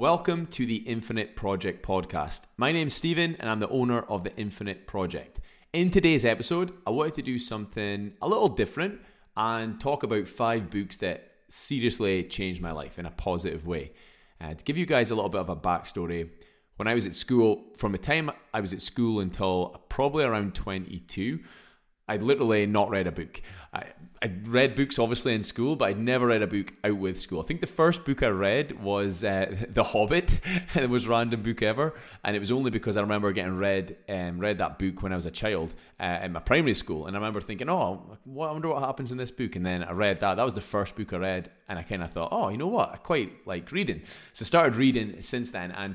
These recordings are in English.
Welcome to the Infinite Project podcast. My name's Stephen and I'm the owner of the Infinite Project. In today's episode, I wanted to do something a little different and talk about five books that seriously changed my life in a positive way. Uh, to give you guys a little bit of a backstory, when I was at school, from the time I was at school until probably around 22, I'd literally not read a book. I, I'd read books obviously in school, but I'd never read a book out with school. I think the first book I read was uh, The Hobbit. it was random book ever, and it was only because I remember getting read um, read that book when I was a child uh, in my primary school, and I remember thinking, "Oh, I wonder what happens in this book." And then I read that. That was the first book I read, and I kind of thought, "Oh, you know what? I quite like reading." So I started reading since then, and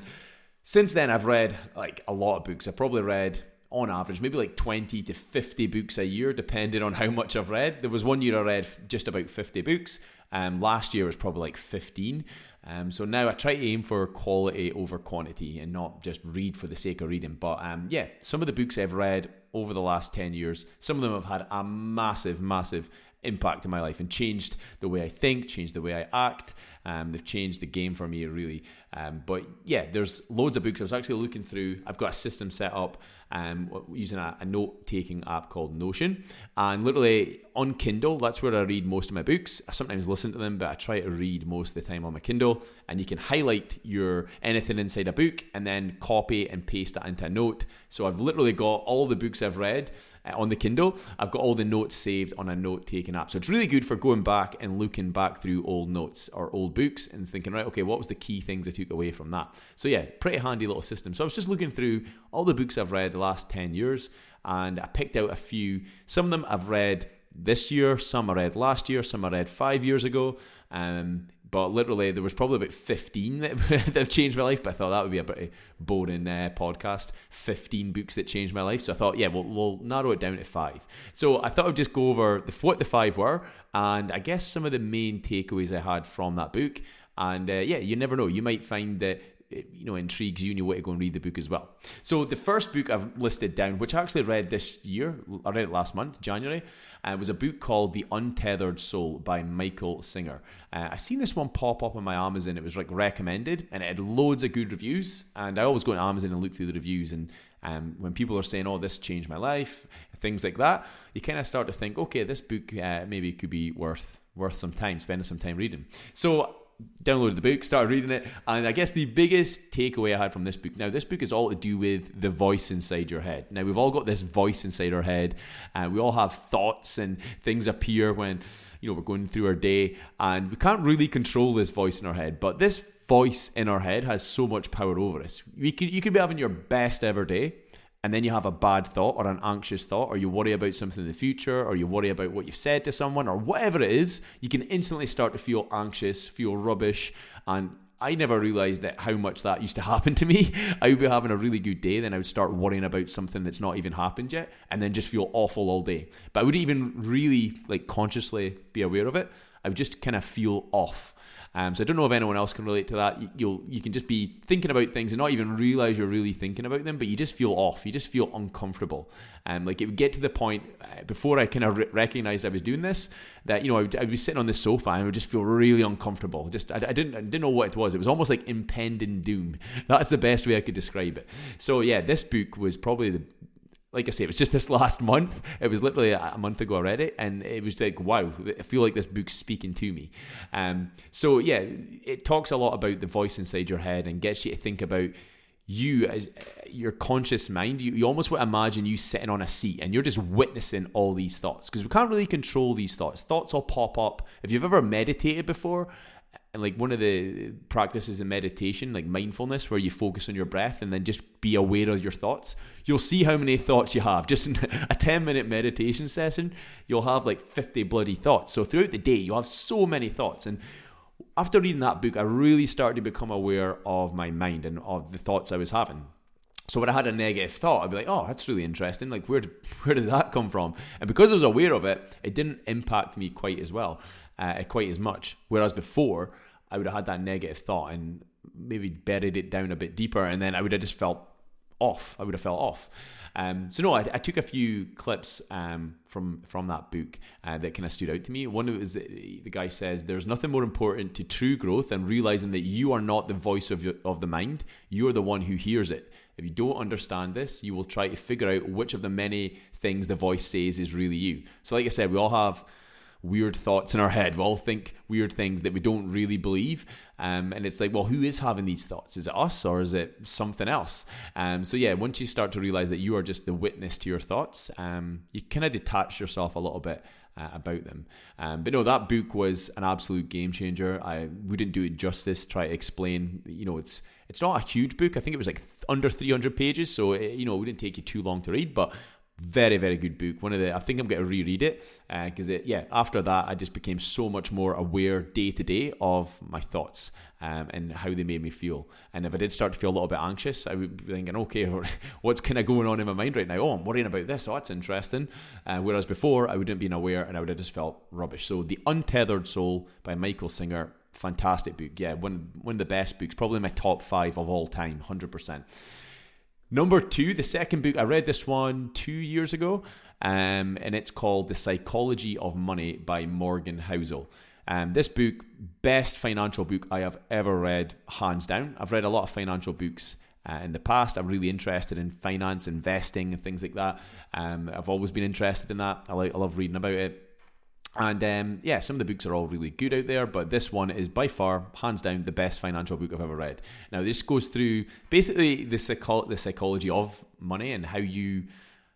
since then I've read like a lot of books. I probably read on average, maybe like 20 to 50 books a year, depending on how much I've read. There was one year I read just about 50 books. Um, last year was probably like 15. Um, so now I try to aim for quality over quantity and not just read for the sake of reading. But um, yeah, some of the books I've read over the last 10 years, some of them have had a massive, massive impact in my life and changed the way I think, changed the way I act. Um, they've changed the game for me, really. Um, but yeah, there's loads of books. I was actually looking through, I've got a system set up um, using a, a note taking app called Notion. And literally on Kindle, that's where I read most of my books. I sometimes listen to them, but I try to read most of the time on my Kindle. And you can highlight your anything inside a book and then copy and paste that into a note. So I've literally got all the books I've read on the Kindle. I've got all the notes saved on a note taking app. So it's really good for going back and looking back through old notes or old books and thinking, right, okay, what was the key things I took away from that? So yeah, pretty handy little system. So I was just looking through all the books I've read the last 10 years and I picked out a few. Some of them I've read this year, some I read last year, some I read five years ago. Um, but literally, there was probably about 15 that, that have changed my life. But I thought that would be a pretty boring uh, podcast. 15 books that changed my life. So I thought, yeah, we'll, we'll narrow it down to five. So I thought I'd just go over the, what the five were and I guess some of the main takeaways I had from that book. And uh, yeah, you never know. You might find that it, you know intrigues you and you want to go and read the book as well. So the first book I've listed down, which I actually read this year, I read it last month, January, uh, was a book called The Untethered Soul by Michael Singer. Uh, I seen this one pop up on my Amazon. It was like recommended, and it had loads of good reviews. And I always go to Amazon and look through the reviews, and um, when people are saying, "Oh, this changed my life," things like that, you kind of start to think, "Okay, this book uh, maybe could be worth worth some time, spending some time reading." So downloaded the book, started reading it, and I guess the biggest takeaway I had from this book. Now, this book is all to do with the voice inside your head. Now, we've all got this voice inside our head, and we all have thoughts, and things appear when you know we're going through our day, and we can't really control this voice in our head. But this voice in our head has so much power over us. You could you could be having your best ever day, and then you have a bad thought or an anxious thought, or you worry about something in the future, or you worry about what you've said to someone, or whatever it is, you can instantly start to feel anxious, feel rubbish. And I never realized that how much that used to happen to me. I would be having a really good day, then I would start worrying about something that's not even happened yet, and then just feel awful all day. But I wouldn't even really like consciously be aware of it. I would just kind of feel off. Um, so I don't know if anyone else can relate to that. You, you'll you can just be thinking about things and not even realize you're really thinking about them, but you just feel off. You just feel uncomfortable. Um, like it would get to the point uh, before I kind of re- recognized I was doing this that you know I would, I would, be sitting on the sofa and I would just feel really uncomfortable. Just I, I didn't I didn't know what it was. It was almost like impending doom. That's the best way I could describe it. So yeah, this book was probably the like I say, it was just this last month. It was literally a month ago already, and it was like, wow, I feel like this book's speaking to me. Um, so yeah, it talks a lot about the voice inside your head and gets you to think about you as your conscious mind. You, you almost would imagine you sitting on a seat and you're just witnessing all these thoughts because we can't really control these thoughts. Thoughts all pop up. If you've ever meditated before, and like one of the practices in meditation, like mindfulness, where you focus on your breath and then just be aware of your thoughts, you'll see how many thoughts you have. Just in a 10 minute meditation session, you'll have like 50 bloody thoughts. So throughout the day, you'll have so many thoughts. And after reading that book, I really started to become aware of my mind and of the thoughts I was having. So when I had a negative thought, I'd be like, "Oh, that's really interesting. Like, where did, where did that come from?" And because I was aware of it, it didn't impact me quite as well, uh, quite as much. Whereas before, I would have had that negative thought and maybe buried it down a bit deeper, and then I would have just felt off. I would have felt off. Um, so no, I, I, took a few clips um, from from that book uh, that kind of stood out to me. One was the guy says, "There's nothing more important to true growth than realizing that you are not the voice of your, of the mind. You are the one who hears it. If you don't understand this, you will try to figure out which of the many things the voice says is really you. So, like I said, we all have weird thoughts in our head. We all think weird things that we don't really believe. Um, and it's like, well, who is having these thoughts? Is it us or is it something else? Um, so, yeah, once you start to realize that you are just the witness to your thoughts, um, you kind of detach yourself a little bit. Uh, about them, um, but no, that book was an absolute game changer. I wouldn't do it justice. Try to explain, you know, it's it's not a huge book. I think it was like under 300 pages, so it, you know it wouldn't take you too long to read. But very very good book. One of the I think I'm going to reread it because uh, it yeah after that I just became so much more aware day to day of my thoughts um, and how they made me feel. And if I did start to feel a little bit anxious, I would be thinking, okay, what's kind of going on in my mind right now? Oh, I'm worrying about this. Oh, that's interesting. Uh, whereas before I wouldn't have been aware and I would have just felt rubbish. So the Untethered Soul by Michael Singer fantastic book. Yeah, one one of the best books, probably my top five of all time, hundred percent. Number two, the second book I read this one two years ago, um, and it's called The Psychology of Money by Morgan Housel. Um, this book, best financial book I have ever read, hands down. I've read a lot of financial books. Uh, in the past, I'm really interested in finance, investing, and things like that. Um, I've always been interested in that. I like, I love reading about it. And um, yeah, some of the books are all really good out there, but this one is by far, hands down, the best financial book I've ever read. Now, this goes through basically the, psycho- the psychology of money and how you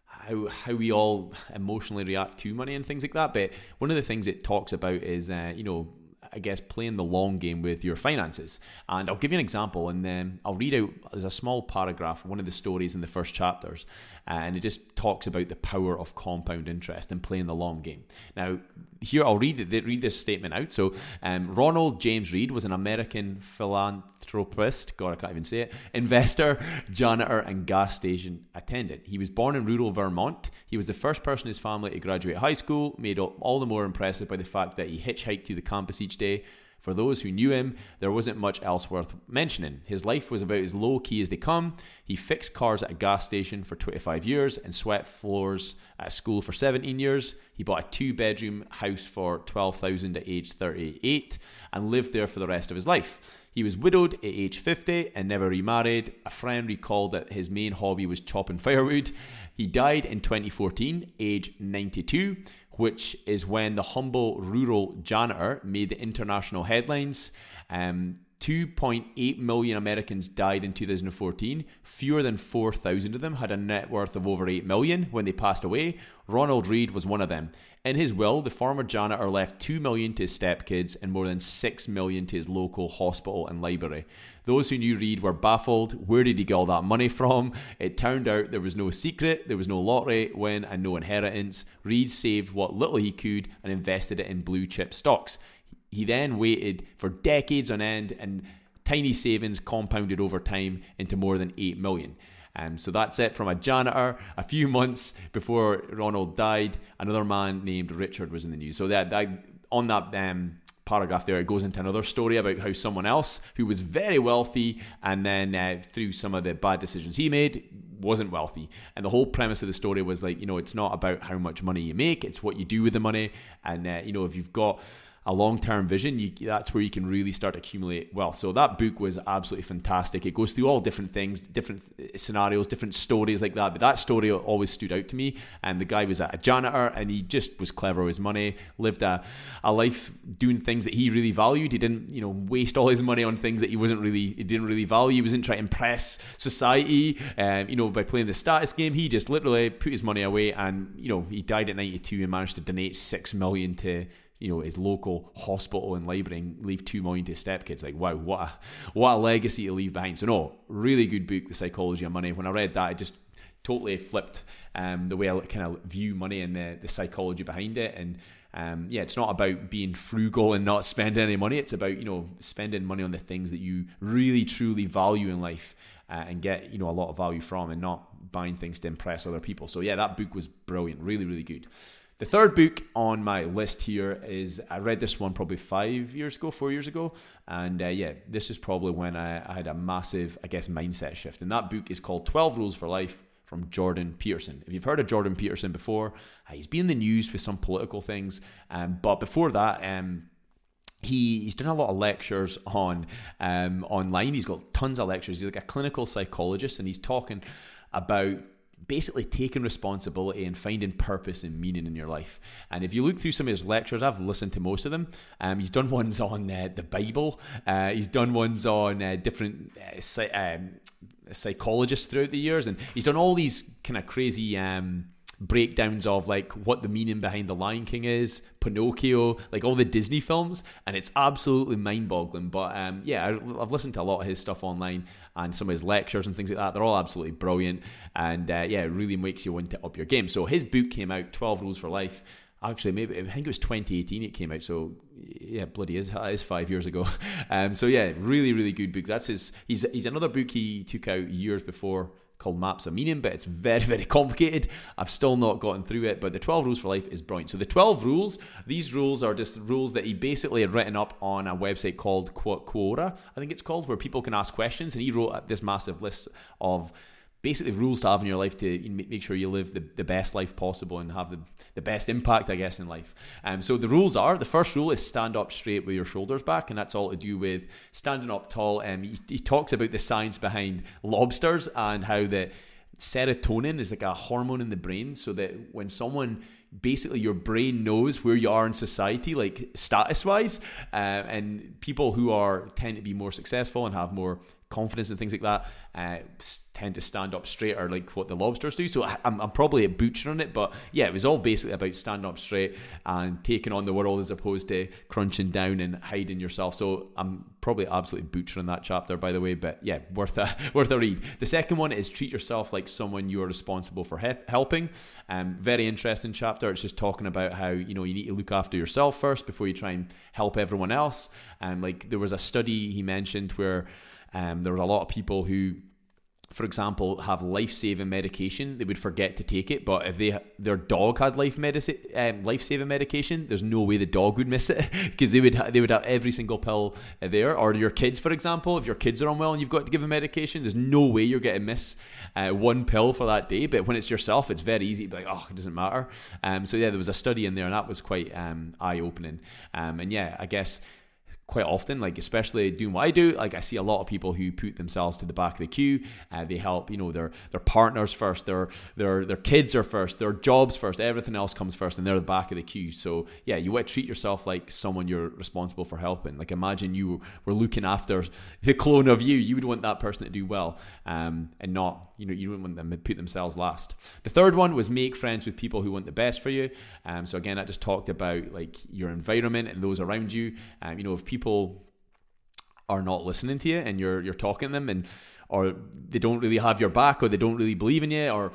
how how we all emotionally react to money and things like that. But one of the things it talks about is uh, you know I guess, playing the long game with your finances. And I'll give you an example, and then I'll read out there's a small paragraph, one of the stories in the first chapters, uh, and it just talks about the power of compound interest and playing the long game. Now, here I'll read read this statement out. So, um, Ronald James Read was an American philanthropist. God, I can't even say it. Investor, janitor, and gas station attendant. He was born in rural Vermont. He was the first person in his family to graduate high school. Made all the more impressive by the fact that he hitchhiked to the campus each day for those who knew him, there wasn't much else worth mentioning. His life was about as low key as they come. He fixed cars at a gas station for 25 years and swept floors at school for 17 years. He bought a two bedroom house for 12,000 at age 38 and lived there for the rest of his life. He was widowed at age 50 and never remarried. A friend recalled that his main hobby was chopping firewood. He died in 2014, age 92 which is when the humble rural janitor made the international headlines. Um, 2.8 million Americans died in 2014. Fewer than 4,000 of them had a net worth of over 8 million when they passed away. Ronald Read was one of them. In his will, the former janitor left 2 million to his stepkids and more than 6 million to his local hospital and library. Those who knew Read were baffled. Where did he get all that money from? It turned out there was no secret, there was no lottery win, and no inheritance. Read saved what little he could and invested it in blue chip stocks. He then waited for decades on end and tiny savings compounded over time into more than 8 million. Um, so that's it from a janitor. A few months before Ronald died, another man named Richard was in the news. So that, that on that um, paragraph there, it goes into another story about how someone else who was very wealthy and then uh, through some of the bad decisions he made wasn't wealthy. And the whole premise of the story was like, you know, it's not about how much money you make, it's what you do with the money. And, uh, you know, if you've got a long term vision, you, that's where you can really start to accumulate wealth. So that book was absolutely fantastic. It goes through all different things, different scenarios, different stories like that. But that story always stood out to me. And the guy was a janitor and he just was clever with his money, lived a, a life doing things that he really valued. He didn't, you know, waste all his money on things that he wasn't really, he didn't really value. He wasn't trying to impress society, um, you know, by playing the status game. He just literally put his money away and, you know, he died at 92 and managed to donate 6 million to you know his local hospital and library and leave two million to stepkids. Like wow, what a what a legacy to leave behind. So no, really good book, The Psychology of Money. When I read that, it just totally flipped um, the way I kind of view money and the the psychology behind it. And um, yeah, it's not about being frugal and not spending any money. It's about you know spending money on the things that you really truly value in life uh, and get you know a lot of value from, and not buying things to impress other people. So yeah, that book was brilliant, really really good. The third book on my list here is I read this one probably five years ago, four years ago, and uh, yeah, this is probably when I, I, had a massive, I guess, mindset shift. And that book is called Twelve Rules for Life from Jordan Peterson. If you've heard of Jordan Peterson before, uh, he's been in the news with some political things, um, but before that, um, he, he's done a lot of lectures on um, online. He's got tons of lectures. He's like a clinical psychologist, and he's talking about basically taking responsibility and finding purpose and meaning in your life. And if you look through some of his lectures, I've listened to most of them. Um, he's done ones on uh, the Bible. Uh, he's done ones on uh, different uh, um, psychologists throughout the years, and he's done all these kind of crazy. Um, breakdowns of like what the meaning behind the Lion King is, Pinocchio, like all the Disney films, and it's absolutely mind-boggling. But um, yeah, I, have listened to a lot of his stuff online and some of his lectures and things like that. They're all absolutely brilliant, and uh, yeah, it really makes you want to up your game. So his book came out, Twelve Rules for Life. Actually, maybe I think it was 2018 it came out. So yeah, bloody is is five years ago. Um, so yeah, really, really good book. That's his. He's he's another book he took out years before called Maps of Meaning, but it's very, very complicated. I've still not gotten through it, but the 12 Rules for Life is brilliant. So the 12 rules, these rules are just rules that he basically had written up on a website called Quora, I think it's called, where people can ask questions, and he wrote this massive list of basically rules to have in your life to make sure you live the, the best life possible and have the, the best impact, I guess, in life. Um, so the rules are the first rule is stand up straight with your shoulders back, and that's all to do with standing up tall. Um, he, he talks about the science behind lobsters and how the serotonin is like a hormone in the brain, so that when someone basically your brain knows where you are in society, like status wise, uh, and people who are tend to be more successful and have more confidence and things like that uh, tend to stand up straight or like what the lobsters do. So I'm, I'm probably butchering it, but yeah, it was all basically about standing up straight and taking on the world as opposed to crunching down and hiding yourself. So I'm probably absolutely butchering that chapter, by the way, but yeah, worth a worth a read. The second one is treat yourself like someone you are responsible for he- helping. Um, very interesting chapter. It's just talking about how you know you need to look after yourself first before you try and help everyone else. And um, like there was a study he mentioned where um, there were a lot of people who for example, have life saving medication, they would forget to take it. But if they their dog had life medicine, um, life saving medication, there's no way the dog would miss it because they would ha- they would have every single pill there. Or your kids, for example, if your kids are unwell and you've got to give them medication, there's no way you're going to miss uh, one pill for that day. But when it's yourself, it's very easy to be like, oh, it doesn't matter. Um, so yeah, there was a study in there, and that was quite um, eye opening. Um, and yeah, I guess quite often, like especially doing what I do. Like I see a lot of people who put themselves to the back of the queue. Uh, they help, you know, their their partners first, their their their kids are first, their jobs first, everything else comes first, and they're the back of the queue. So yeah, you want to treat yourself like someone you're responsible for helping. Like imagine you were looking after the clone of you. You would want that person to do well, um, and not you know you don't want them to put themselves last. The third one was make friends with people who want the best for you. Um, so again, I just talked about like your environment and those around you. Um, you know, if people are not listening to you and you're you're talking to them and or they don't really have your back or they don't really believe in you or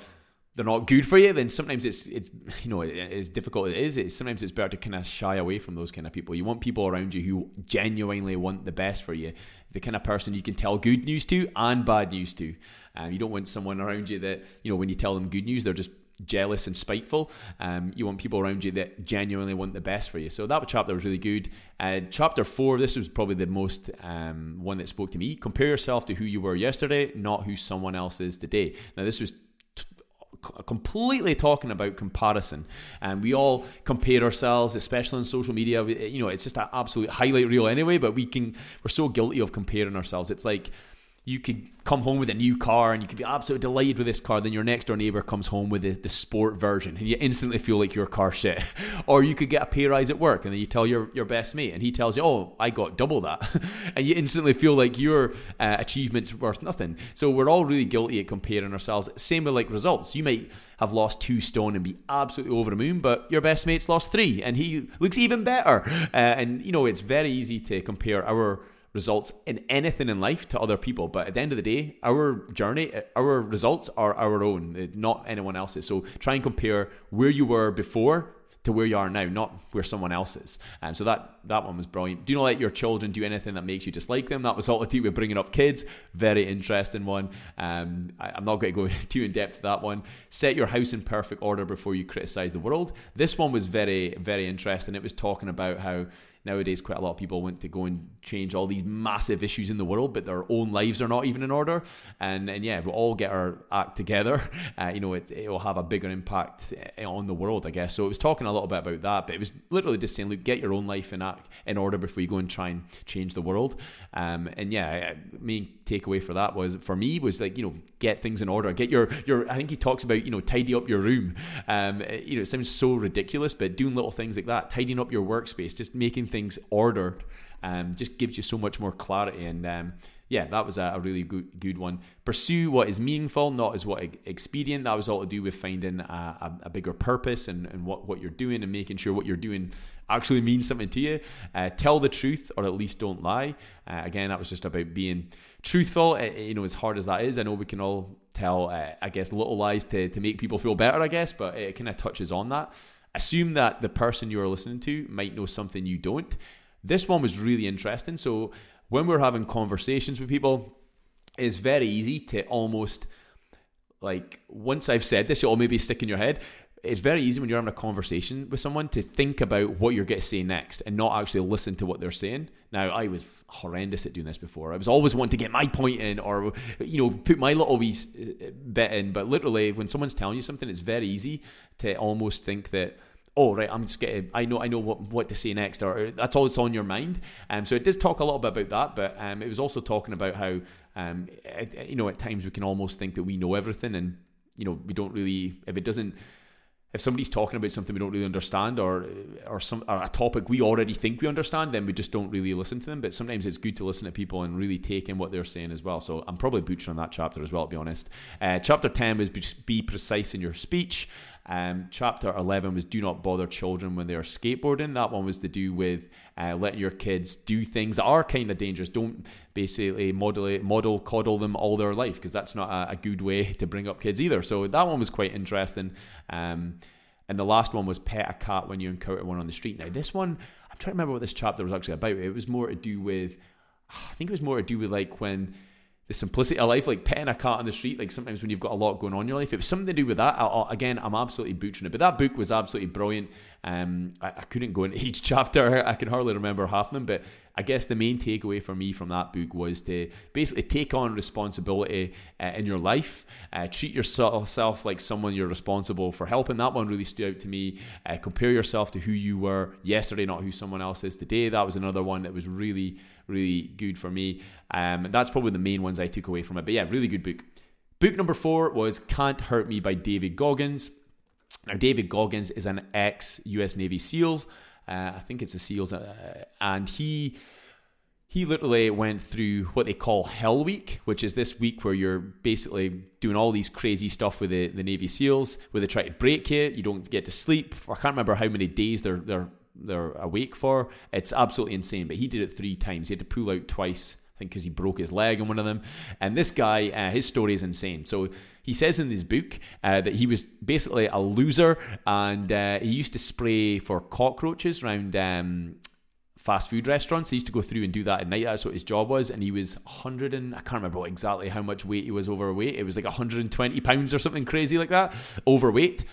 they're not good for you, then sometimes it's it's you know as difficult as it is, it's sometimes it's better to kind of shy away from those kind of people. You want people around you who genuinely want the best for you, the kind of person you can tell good news to and bad news to. Um, you don't want someone around you that you know when you tell them good news, they're just jealous and spiteful. Um, you want people around you that genuinely want the best for you. So that chapter was really good. Uh, chapter four, this was probably the most um, one that spoke to me. Compare yourself to who you were yesterday, not who someone else is today. Now, this was completely talking about comparison and we all compare ourselves especially on social media you know it's just an absolute highlight reel anyway but we can we're so guilty of comparing ourselves it's like you could come home with a new car and you could be absolutely delighted with this car. Then your next door neighbor comes home with the, the sport version and you instantly feel like your car shit. or you could get a pay rise at work and then you tell your, your best mate and he tells you, oh, I got double that. and you instantly feel like your uh, achievement's worth nothing. So we're all really guilty at comparing ourselves. Same with like results. You might have lost two stone and be absolutely over the moon, but your best mate's lost three and he looks even better. Uh, and, you know, it's very easy to compare our results in anything in life to other people. But at the end of the day, our journey, our results are our own, not anyone else's. So try and compare where you were before to where you are now, not where someone else is. And um, so that that one was brilliant. Do not let your children do anything that makes you dislike them. That was all to do with bringing up kids. Very interesting one. Um, I, am not going to go too in depth to that one. Set your house in perfect order before you criticize the world. This one was very very interesting. It was talking about how nowadays quite a lot of people want to go and change all these massive issues in the world, but their own lives are not even in order. And and yeah, if we all get our act together, uh, you know, it, it will have a bigger impact uh, on the world, I guess. So it was talking a little bit about that, but it was literally just saying, look, get your own life in act in order before you go and try and change the world. Um, and yeah, main takeaway for that was for me was like you know get things in order, get your your. I think he talks about you know tidy up your room. Um, you know, it sounds so ridiculous, but doing little things like that, tidying up your workspace, just making things ordered um, just gives you so much more clarity. And um, yeah, that was a, a, really good good one. Pursue what is meaningful, not as what expedient. That was all to do with finding a, a, bigger purpose and, and what, what you're doing and making sure what you're doing actually means something to you. Uh, tell the truth or at least don't lie. Uh, again, that was just about being truthful. Uh, you know, as hard as that is, I know we can all tell, uh, I guess, little lies to, to make people feel better, I guess, but it kind of touches on that. Assume that the person you are listening to might know something you don't. This one was really interesting. So when we're having conversations with people, it's very easy to almost like once I've said this, it'll maybe stick in your head. It's very easy when you're having a conversation with someone to think about what you're going to say next and not actually listen to what they're saying. Now, I was horrendous at doing this before. I was always wanting to get my point in or, you know, put my little wee uh, bit in. But literally, when someone's telling you something, it's very easy to almost think that oh right, I'm just getting, I know, I know what what to say next, or that's all that's on your mind. Um, so it does talk a little bit about that, but um, it was also talking about how, um, it, you know, at times we can almost think that we know everything, and you know, we don't really, if it doesn't. If somebody's talking about something we don't really understand, or or some or a topic we already think we understand, then we just don't really listen to them. But sometimes it's good to listen to people and really take in what they're saying as well. So I'm probably butchering that chapter as well, to be honest. Uh, chapter ten was be precise in your speech. Um, chapter 11 was do not bother children when they are skateboarding. That one was to do with uh, letting your kids do things that are kind of dangerous. Don't basically model, model coddle them all their life because that's not a, a, good way to bring up kids either. So that one was quite interesting. Um, and the last one was pet a cat when you encounter one on the street. Now, this one, I'm trying to remember what this chapter was actually about. It was more to do with, I think it was more to do with like when the simplicity of life, like petting a cat on the street, like sometimes when you've got a lot going on in your life. It was something to do with that. I, again, I'm absolutely butchering it, but that book was absolutely brilliant. Um, I, I, couldn't go into each chapter. I can hardly remember half of them, but I guess the main takeaway for me from that book was to basically take on responsibility uh, in your life. Uh, treat yourself like someone you're responsible for helping. That one really stood out to me. Uh, compare yourself to who you were yesterday, not who someone else is today. That was another one that was really really good for me. Um, that's probably the main ones I took away from it. But yeah, really good book. Book number four was Can't Hurt Me by David Goggins. Now, David Goggins is an ex US Navy SEALs. Uh, I think it's a SEALs, uh, and he he literally went through what they call Hell Week, which is this week where you're basically doing all these crazy stuff with the, the Navy SEALs, where they try to break you. You don't get to sleep. I can't remember how many days they're they're they're awake for. It's absolutely insane. But he did it three times. He had to pull out twice. I think because he broke his leg on one of them. And this guy, uh, his story is insane. So he says in his book uh, that he was basically a loser and uh, he used to spray for cockroaches around um, fast food restaurants. He used to go through and do that at night. That's what his job was. And he was 100 and I can't remember exactly how much weight he was overweight. It was like 120 pounds or something crazy like that, overweight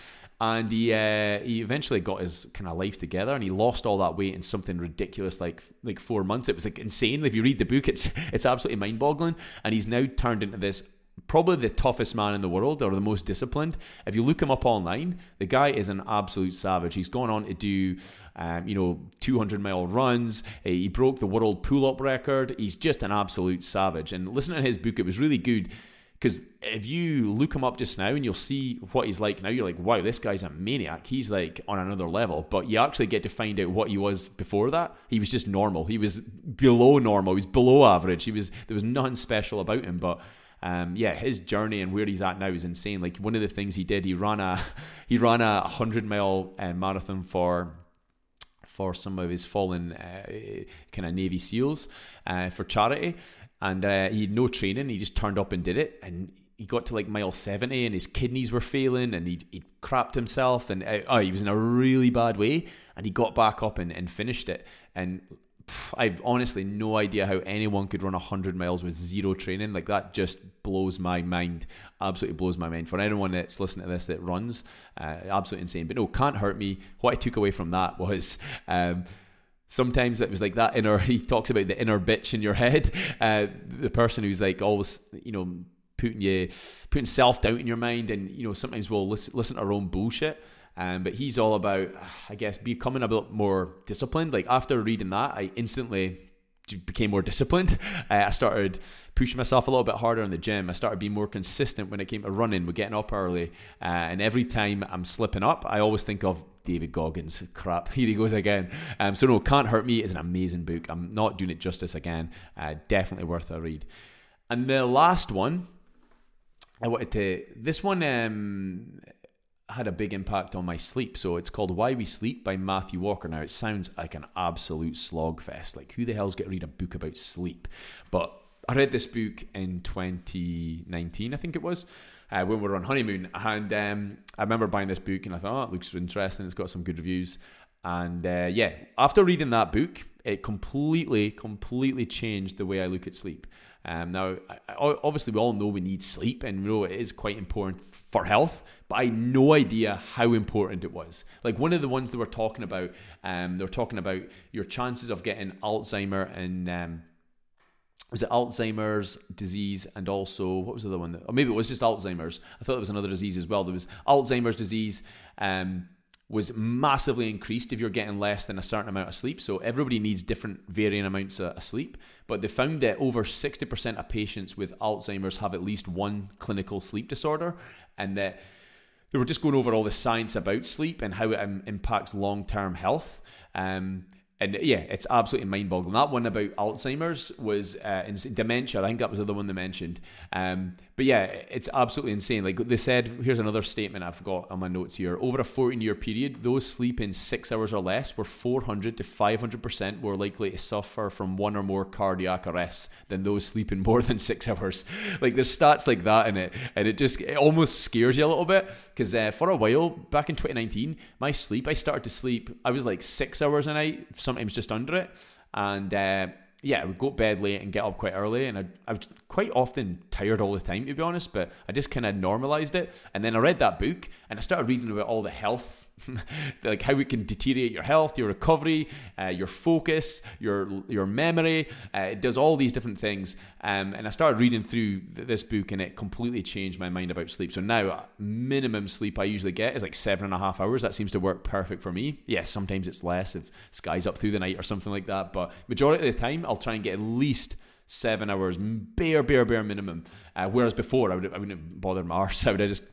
and he uh, he eventually got his kind of life together and he lost all that weight in something ridiculous like like four months it was like insane if you read the book it's it's absolutely mind-boggling and he's now turned into this probably the toughest man in the world or the most disciplined if you look him up online the guy is an absolute savage he's gone on to do um, you know 200 mile runs he broke the world pull-up record he's just an absolute savage and listening to his book it was really good because if you look him up just now and you'll see what he's like now, you're like, wow, this guy's a maniac. He's like on another level. But you actually get to find out what he was before that. He was just normal. He was below normal. He was below average. He was there was nothing special about him. But um, yeah, his journey and where he's at now is insane. Like one of the things he did, he ran a he ran a hundred mile uh, marathon for for some of his fallen uh, kind of Navy SEALs uh, for charity. And uh, he had no training. He just turned up and did it, and he got to like mile 70 and his kidneys were failing and he he crapped himself and uh, oh he was in a really bad way. And he got back up and, and finished it. And I've honestly no idea how anyone could run 100 miles with zero training. Like that just blows my mind. Absolutely blows my mind. For anyone that's listening to this that runs uh, absolutely insane. But no can't hurt me. What I took away from that was um, sometimes it was like that inner he talks about the inner bitch in your head. Uh, the person who's like always you know putting you putting self doubt in your mind, and you know sometimes we'll listen, listen to our own bullshit. Um, but he's all about, I guess, becoming a bit more disciplined. Like after reading that, I instantly became more disciplined. I started pushing myself a little bit harder in the gym. I started being more consistent when it came to running, with getting up early. Uh, and every time I'm slipping up, I always think of David Goggins. Crap, here he goes again. Um, so no, Can't Hurt Me is an amazing book. I'm not doing it justice again. Uh, definitely worth a read. And the last one I wanted to. This one um, had a big impact on my sleep. So it's called Why We Sleep by Matthew Walker. Now it sounds like an absolute slogfest. Like who the hell's going to read a book about sleep? But I read this book in 2019, I think it was. Uh, when we were on honeymoon, and um, I remember buying this book, and I thought, oh, it looks interesting. It's got some good reviews, and uh, yeah, after reading that book, it completely, completely changed the way I look at sleep. Um, now, obviously, we all know we need sleep, and we know it is quite important for health. But I had no idea how important it was. Like one of the ones they were talking about, um, they were talking about your chances of getting Alzheimer and um, was it Alzheimer's disease and also what was the other one? Or maybe it was just Alzheimer's. I thought it was another disease as well. There was Alzheimer's disease. Um, was massively increased if you're getting less than a certain amount of sleep. So everybody needs different varying amounts of sleep. But they found that over 60% of patients with Alzheimer's have at least one clinical sleep disorder, and that they were just going over all the science about sleep and how it um, impacts long term health. Um, and yeah, it's absolutely mind boggling. That one about Alzheimer's was uh, dementia. I think that was the other one they mentioned. Um, but yeah, it's absolutely insane. Like they said, here's another statement I've got on my notes here. Over a 14 year period, those sleeping six hours or less were 400 to 500% more likely to suffer from one or more cardiac arrests than those sleeping more than six hours. Like there's stats like that in it, and it just it almost scares you a little bit because uh, for a while back in 2019, my sleep, I started to sleep, I was like six hours a night, sometimes just under it. And uh, yeah, I would go to bed late and get up quite early, and I, I was quite often tired all the time, to be honest. But I just kind of normalized it, and then I read that book, and I started reading about all the health like how it can deteriorate your health, your recovery, uh, your focus, your your memory. Uh, it does all these different things. Um, and I started reading through th- this book, and it completely changed my mind about sleep. So now, uh, minimum sleep I usually get is like seven and a half hours. That seems to work perfect for me. Yes, sometimes it's less if skies up through the night or something like that. But majority of the time, I'll try and get at least seven hours, bare, bare, bare minimum. Uh, whereas before, I would I wouldn't bother my arse. I would have just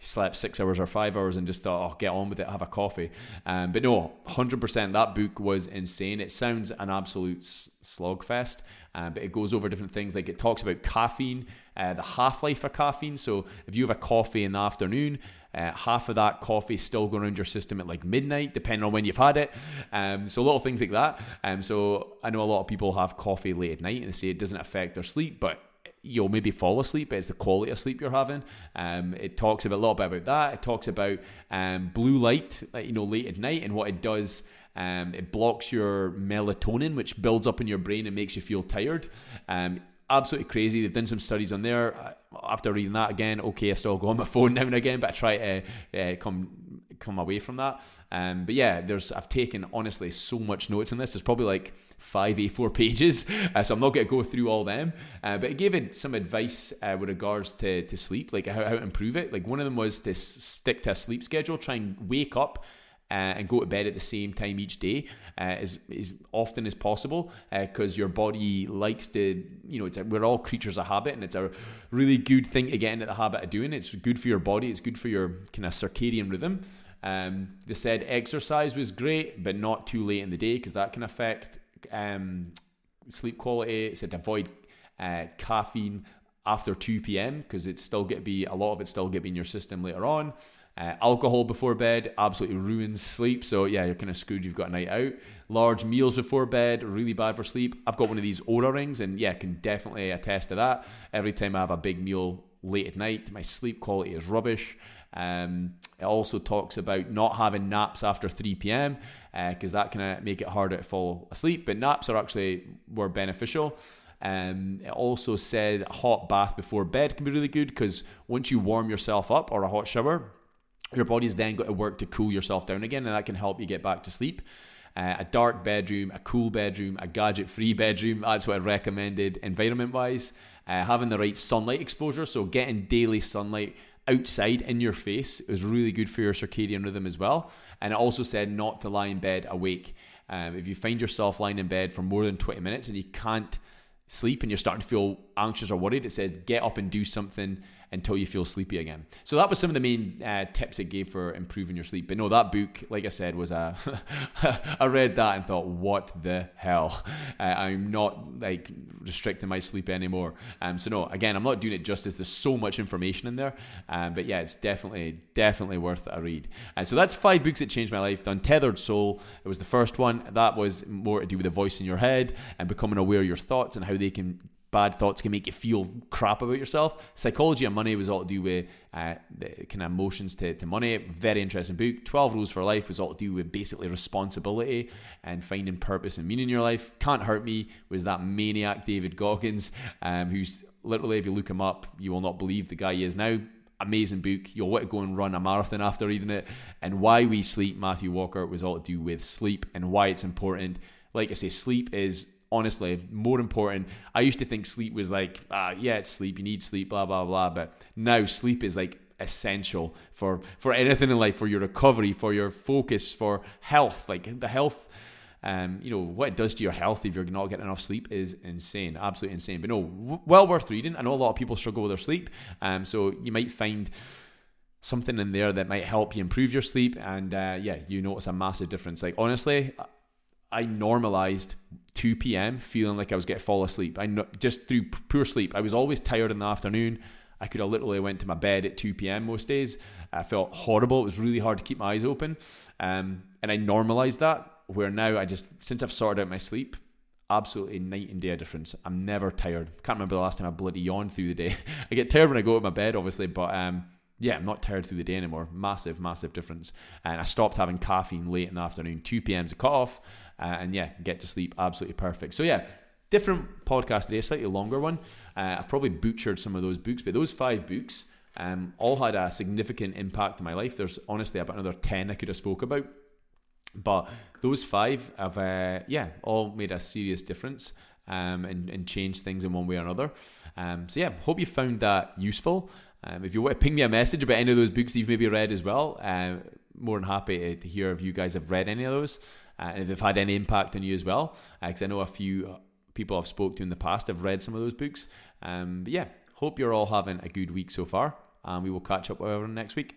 slept six hours or five hours and just thought, oh, get on with it, have a coffee. Um, but no, 100%, that book was insane. It sounds an absolute slogfest, uh, but it goes over different things. Like it talks about caffeine, uh, the half life of caffeine. So if you have a coffee in the afternoon, uh, half of that coffee still going around your system at like midnight, depending on when you've had it. Um, so little things like that. Um, so I know a lot of people have coffee late at night and they say it doesn't affect their sleep, but you'll maybe fall asleep, but it's the quality of sleep you're having. Um, it talks a little bit about that. It talks about um, blue light, you know, late at night and what it does. Um, it blocks your melatonin, which builds up in your brain and makes you feel tired. Um, absolutely crazy. They've done some studies on there. Uh, after reading that again, okay, I still go on my phone now and again, but I try to uh, come come away from that. Um, but yeah, there's I've taken honestly so much notes on this. There's probably like five A4 pages, uh, so I'm not going to go through all them. Uh, but it gave it some advice uh, with regards to, to sleep, like how, how to improve it. Like one of them was to stick to a sleep schedule, try and wake up uh, and go to bed at the same time each day uh, as, as often as possible because uh, your body likes to, you know, it's a, we're all creatures of habit and it's a really good thing to get into the habit of doing. It's good for your body, it's good for your kind of circadian rhythm. Um, they said exercise was great, but not too late in the day because that can affect um, sleep quality. It said avoid uh, caffeine after 2 p.m. because it's still going to be a lot of it's still going to be in your system later on. Uh, alcohol before bed absolutely ruins sleep. So yeah, you're kind of screwed. You've got a night out. Large meals before bed really bad for sleep. I've got one of these Oura rings, and yeah, can definitely attest to that. Every time I have a big meal late at night. My sleep quality is rubbish. Um, it also talks about not having naps after 3 p.m. because uh, that can make it harder to fall asleep. But naps are actually were beneficial. Um, it also said a hot bath before bed can be really good because once you warm yourself up or a hot shower, your body's then got to work to cool yourself down again, and that can help you get back to sleep. Uh, a dark bedroom, a cool bedroom, a gadget free bedroom. That's what I recommended environment wise. Uh, having the right sunlight exposure, so getting daily sunlight outside in your face It was really good for your circadian rhythm as well. And it also said not to lie in bed awake. Um, if you find yourself lying in bed for more than 20 minutes and you can't sleep and you're starting to feel anxious or worried, it says get up and do something until you feel sleepy again. So that was some of the main uh, tips it gave for improving your sleep. But no, that book, like I said, was a. I read that and thought, what the hell? Uh, I'm not like restricting my sleep anymore. Um, so no, again, I'm not doing it justice. There's so much information in there. Um, but yeah, it's definitely, definitely worth a read. And so that's five books that changed my life. The Untethered Soul, it was the first one. That was more to do with the voice in your head and becoming aware of your thoughts and how they can bad thoughts can make you feel crap about yourself. Psychology and Money was all to do with uh, kind of emotions to, to money. Very interesting book. 12 Rules for Life was all to do with basically responsibility and finding purpose and meaning in your life. Can't Hurt Me was that maniac David Goggins, um, who's literally, if you look him up, you will not believe the guy he is now. Amazing book. You'll want to go and run a marathon after reading it. And Why We Sleep, Matthew Walker, was all to do with sleep and why it's important. Like I say, sleep is honestly more important. I used to think sleep was like, ah, yeah, it's sleep. You need sleep, blah blah blah. But now sleep is like essential for for anything in life, for your recovery, for your focus, for health. Like the health. Um, you know what it does to your health if you're not getting enough sleep is insane, absolutely insane. But no, w- well worth reading. I know a lot of people struggle with their sleep, um, so you might find something in there that might help you improve your sleep, and uh, yeah, you notice a massive difference. Like honestly, I normalized 2 p.m. feeling like I was getting fall asleep. I no, just through poor sleep. I was always tired in the afternoon. I could have literally went to my bed at 2 p.m. most days. I felt horrible. It was really hard to keep my eyes open, um, and I normalized that. Where now I just since I've sorted out my sleep, absolutely night and day difference. I'm never tired. Can't remember the last time I bloody yawned through the day. I get tired when I go to my bed, obviously, but um, yeah, I'm not tired through the day anymore. Massive, massive difference. And I stopped having caffeine late in the afternoon. 2 p.m.'s a cut off. Uh, and yeah, get to sleep. Absolutely perfect. So yeah, different podcast today, a slightly longer one. Uh, I've probably butchered some of those books, but those five books um, all had a significant impact in my life. There's honestly about another 10 I could have spoke about. But those five have, uh, yeah, all made a serious difference um, and, and changed things in one way or another. Um, so yeah, hope you found that useful. Um, if you want to ping me a message about any of those books you've maybe read as well, uh, more than happy to, hear if you guys have read any of those uh, and if they've had any impact on you as well. Because uh, I know a few people I've spoke to in the past have read some of those books. Um, but yeah, hope you're all having a good week so far, and we will catch up with everyone next week.